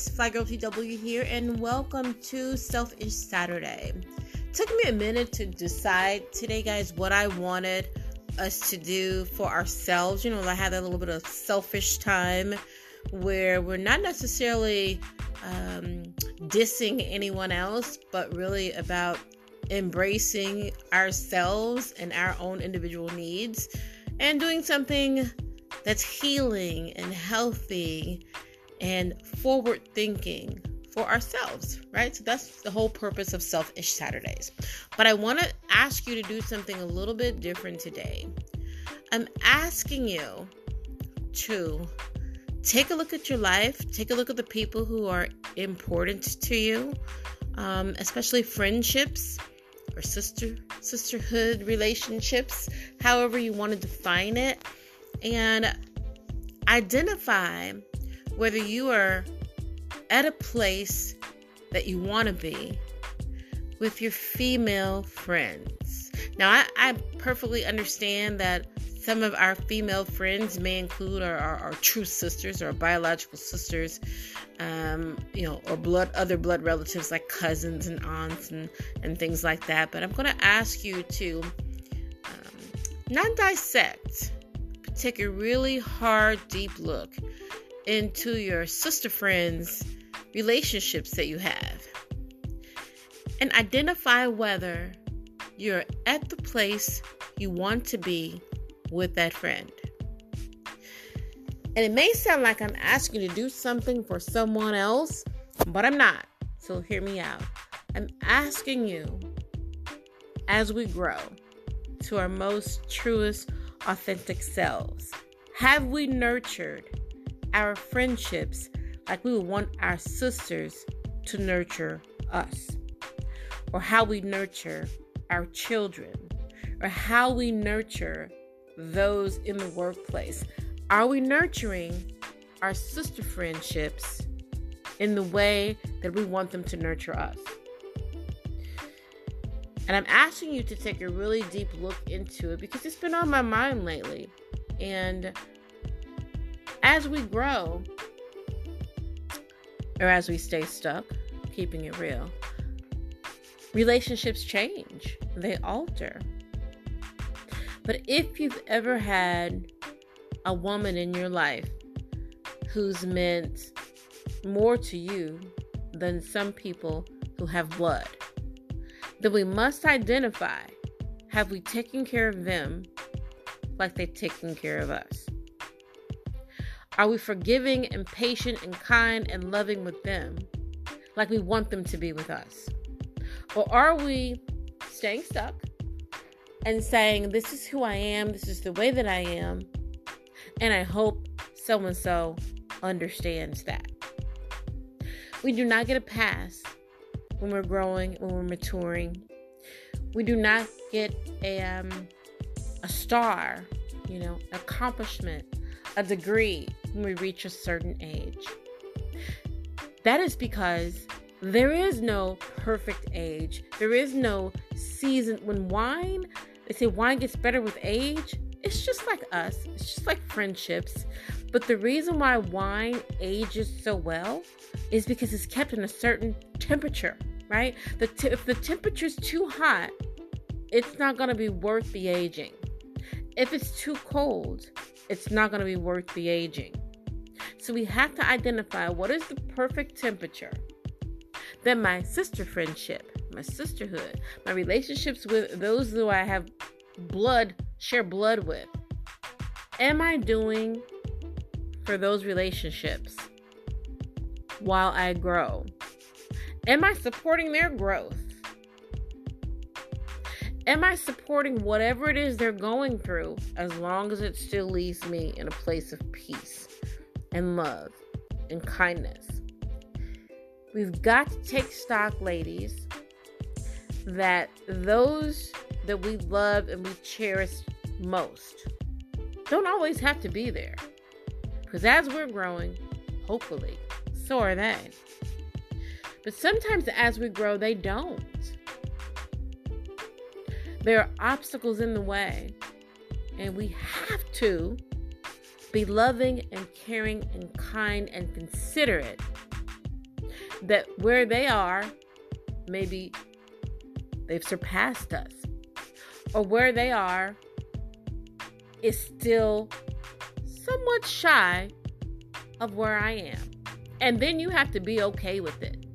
guys, Fly Girl TW here, and welcome to Selfish Saturday. took me a minute to decide today, guys, what I wanted us to do for ourselves. You know, I had a little bit of selfish time where we're not necessarily um, dissing anyone else, but really about embracing ourselves and our own individual needs and doing something that's healing and healthy and forward thinking for ourselves, right? So that's the whole purpose of Selfish Saturdays. But I want to ask you to do something a little bit different today. I'm asking you to take a look at your life, take a look at the people who are important to you, um, especially friendships or sister sisterhood relationships, however you want to define it, and identify whether you are at a place that you want to be with your female friends. Now, I, I, perfectly understand that some of our female friends may include our, our, our true sisters or biological sisters, um, you know, or blood other blood relatives like cousins and aunts and, and things like that. But I'm going to ask you to um, not dissect, but take a really hard, deep look into your sister friends' relationships that you have and identify whether you're at the place you want to be with that friend. And it may sound like I'm asking you to do something for someone else, but I'm not. So hear me out. I'm asking you as we grow to our most truest, authentic selves. Have we nurtured our friendships like we would want our sisters to nurture us, or how we nurture our children, or how we nurture those in the workplace. Are we nurturing our sister friendships in the way that we want them to nurture us? And I'm asking you to take a really deep look into it because it's been on my mind lately. And as we grow, or as we stay stuck, keeping it real, relationships change, they alter. But if you've ever had a woman in your life who's meant more to you than some people who have blood, then we must identify have we taken care of them like they've taken care of us? Are we forgiving and patient and kind and loving with them like we want them to be with us? Or are we staying stuck and saying, This is who I am, this is the way that I am, and I hope so and so understands that? We do not get a pass when we're growing, when we're maturing. We do not get a, um, a star, you know, accomplishment, a degree when we reach a certain age. That is because there is no perfect age. There is no season. When wine, they say wine gets better with age. It's just like us, it's just like friendships. But the reason why wine ages so well is because it's kept in a certain temperature, right? The t- if the temperature's too hot, it's not going to be worth the aging. If it's too cold, it's not going to be worth the aging. So we have to identify what is the perfect temperature. Then my sister friendship, my sisterhood, my relationships with those who I have blood, share blood with. Am I doing for those relationships while I grow? Am I supporting their growth? Am I supporting whatever it is they're going through as long as it still leaves me in a place of peace and love and kindness? We've got to take stock, ladies, that those that we love and we cherish most don't always have to be there. Because as we're growing, hopefully, so are they. But sometimes as we grow, they don't. There are obstacles in the way, and we have to be loving and caring and kind and considerate that where they are, maybe they've surpassed us, or where they are is still somewhat shy of where I am. And then you have to be okay with it.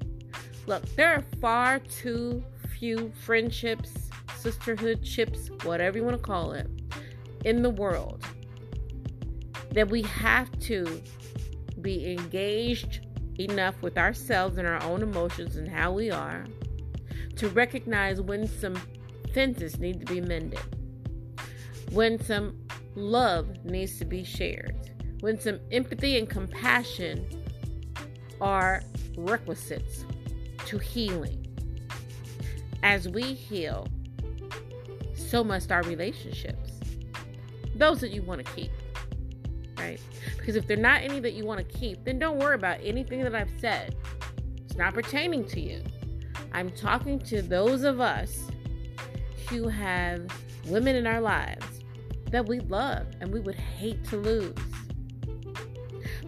Look, there are far too few friendships, sisterhood chips, whatever you want to call it, in the world that we have to be engaged enough with ourselves and our own emotions and how we are to recognize when some fences need to be mended, when some love needs to be shared, when some empathy and compassion are requisites to healing. As we heal, so must our relationships. Those that you want to keep, right? Because if they're not any that you want to keep, then don't worry about anything that I've said. It's not pertaining to you. I'm talking to those of us who have women in our lives that we love and we would hate to lose.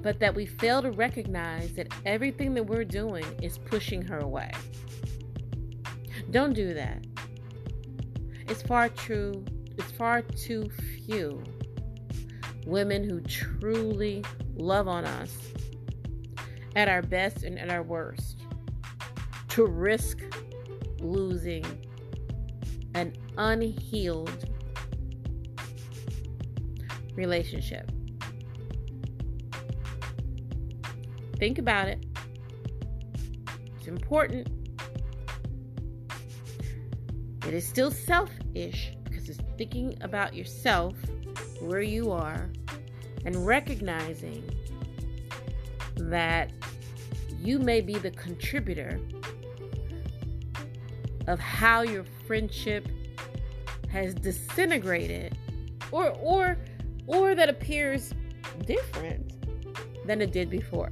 But that we fail to recognize that everything that we're doing is pushing her away. Don't do that. It's far true, it's far too few women who truly love on us at our best and at our worst to risk losing an unhealed relationship. Think about it. It's important. It is still selfish it's thinking about yourself, where you are, and recognizing that you may be the contributor of how your friendship has disintegrated or or or that appears different than it did before.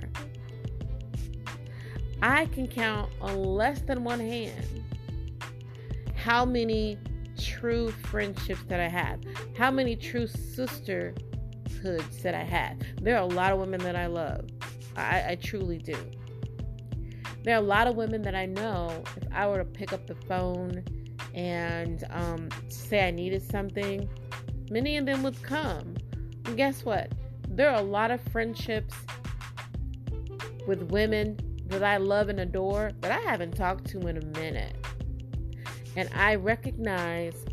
I can count on less than one hand how many true friendships that I have, how many true sisterhoods that I have. There are a lot of women that I love. I, I truly do. There are a lot of women that I know if I were to pick up the phone and um, say I needed something, many of them would come. And guess what? There are a lot of friendships with women that I love and adore that I haven't talked to in a minute. And I recognize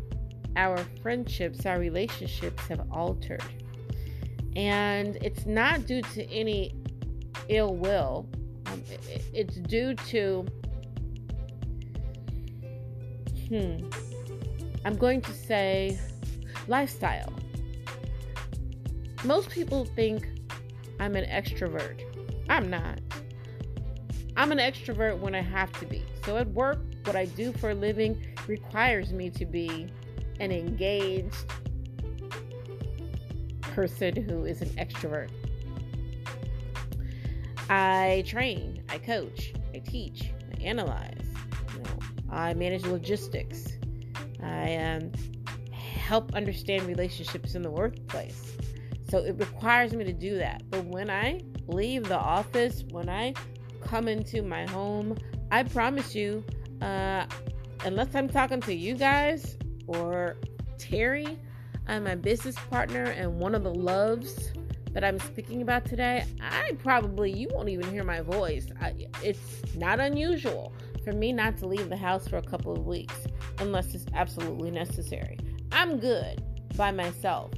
our friendships, our relationships have altered. And it's not due to any ill will, um, it, it's due to, hmm, I'm going to say lifestyle. Most people think I'm an extrovert. I'm not. I'm an extrovert when I have to be. So at work, what I do for a living requires me to be an engaged person who is an extrovert. I train, I coach, I teach, I analyze, you know, I manage logistics, I um, help understand relationships in the workplace. So it requires me to do that. But when I leave the office, when I come into my home, I promise you, uh, unless I'm talking to you guys or Terry, I'm my business partner and one of the loves that I'm speaking about today, I probably, you won't even hear my voice. I, it's not unusual for me not to leave the house for a couple of weeks unless it's absolutely necessary. I'm good by myself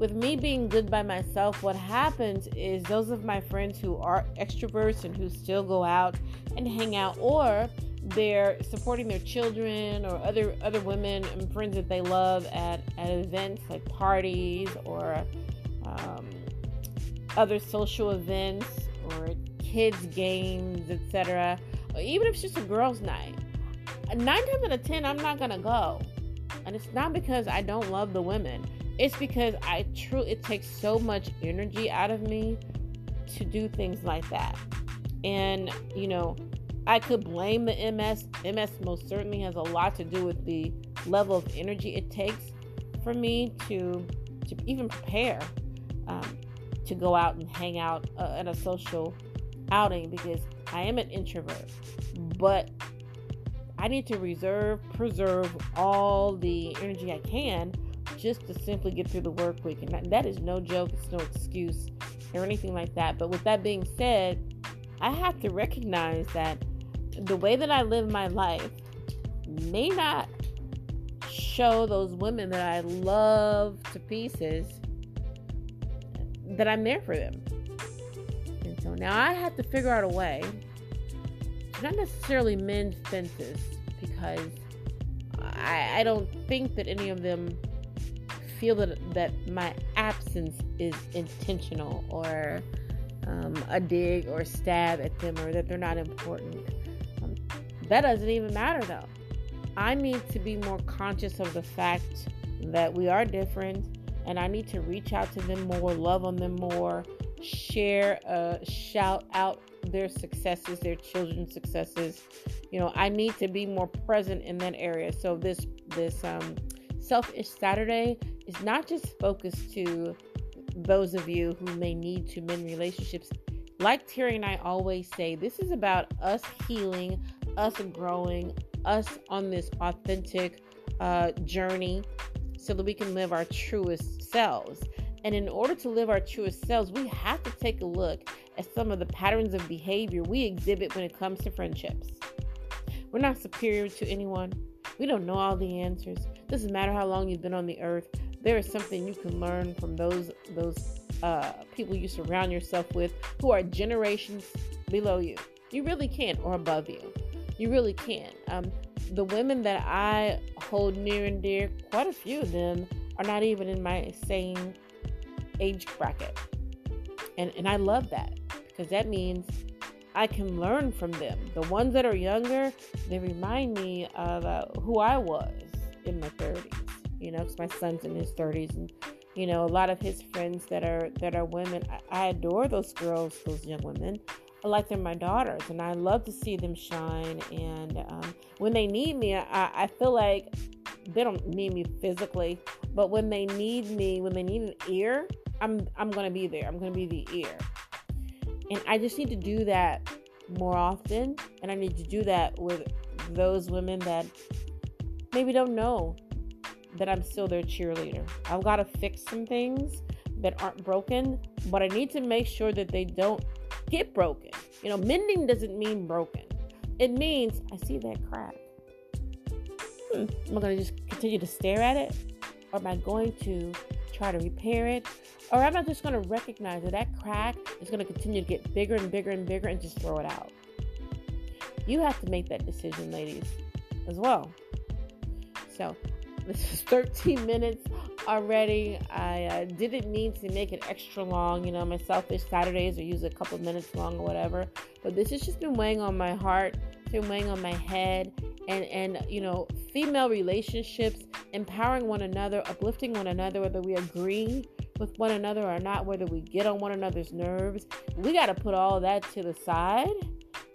with me being good by myself, what happens is those of my friends who are extroverts and who still go out and hang out, or they're supporting their children or other other women and friends that they love at, at events like parties or um, other social events or kids games etc even if it's just a girls night. Nine times out of ten i'm not gonna go. And it's not because i don't love the women. It's because I truly it takes so much energy out of me to do things like that. And you know, I could blame the MS. MS most certainly has a lot to do with the level of energy it takes for me to to even prepare um, to go out and hang out uh, at a social outing because I am an introvert, but I need to reserve, preserve all the energy I can just to simply get through the work week. And that, that is no joke, it's no excuse or anything like that. But with that being said, I have to recognize that the way that I live my life may not show those women that I love to pieces that I'm there for them. And so now I have to figure out a way to not necessarily mend fences because I, I don't think that any of them feel that, that my absence is intentional or um, a dig or stab at them or that they're not important. That doesn't even matter though. I need to be more conscious of the fact that we are different and I need to reach out to them more, love on them more, share, uh, shout out their successes, their children's successes. You know, I need to be more present in that area. So this this um, selfish Saturday is not just focused to those of you who may need to mend relationships. Like Terry and I always say, this is about us healing, us growing, us on this authentic uh, journey so that we can live our truest selves. And in order to live our truest selves, we have to take a look at some of the patterns of behavior we exhibit when it comes to friendships. We're not superior to anyone. We don't know all the answers. Doesn't matter how long you've been on the earth. There is something you can learn from those those uh, people you surround yourself with who are generations below you. You really can, or above you. You really can. Um, the women that I hold near and dear, quite a few of them are not even in my same age bracket. And, and I love that because that means I can learn from them. The ones that are younger, they remind me of uh, who I was in my 30s. You know, because my son's in his 30s, and you know, a lot of his friends that are that are women. I, I adore those girls, those young women. Like them my daughters, and I love to see them shine. And um, when they need me, I, I feel like they don't need me physically, but when they need me, when they need an ear, I'm I'm gonna be there. I'm gonna be the ear. And I just need to do that more often. And I need to do that with those women that maybe don't know that I'm still their cheerleader. I've got to fix some things that aren't broken, but I need to make sure that they don't get broken. You know, mending doesn't mean broken, it means I see that crack. Hmm. Am I going to just continue to stare at it? Or am I going to try to repair it? Or am I just going to recognize that that crack is going to continue to get bigger and bigger and bigger and just throw it out? You have to make that decision, ladies, as well. So, this is 13 minutes already. I uh, didn't mean to make it extra long. You know, my selfish Saturdays are usually a couple minutes long or whatever. But this has just been weighing on my heart, it's been weighing on my head. And, and you know, female relationships, empowering one another, uplifting one another, whether we agree with one another or not, whether we get on one another's nerves. We got to put all that to the side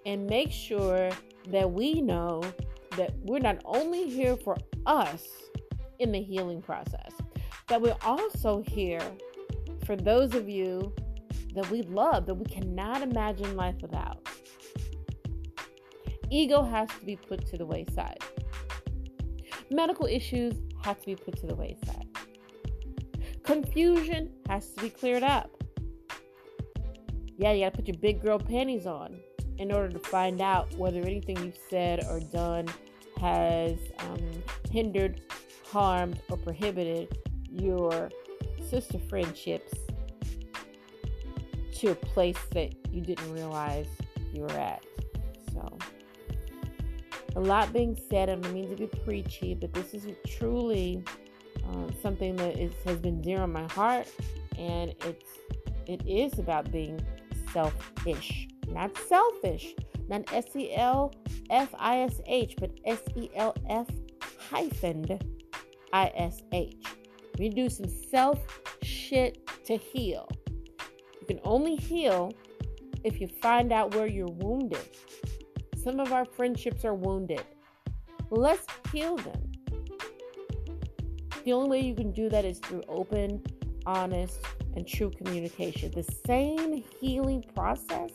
and make sure that we know that we're not only here for us in the healing process, but we're also here for those of you that we love, that we cannot imagine life without. Ego has to be put to the wayside. Medical issues have to be put to the wayside. Confusion has to be cleared up. Yeah, you gotta put your big girl panties on in order to find out whether anything you've said or done has um, hindered, harmed, or prohibited your sister friendships to a place that you didn't realize you were at. So, a lot being said. I don't mean to be preachy, but this is truly uh, something that is, has been dear on my heart, and it's it is about being selfish, not selfish, not S E L F I S H, but S E L F hyphen I S H. We do some self shit to heal. You can only heal if you find out where you're wounded. Some of our friendships are wounded. Let's heal them. The only way you can do that is through open, honest, and true communication. The same healing process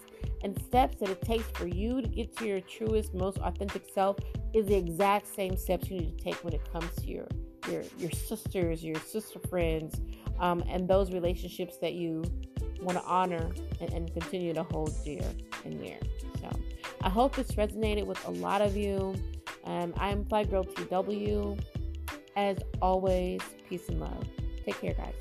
and steps that it takes for you to get to your truest, most authentic self is the exact same steps you need to take when it comes to your your your sisters, your sister friends, um, and those relationships that you want to honor and, and continue to hold dear and near. So I hope this resonated with a lot of you. Um, I'm Fly Girl TW. As always, peace and love. Take care, guys.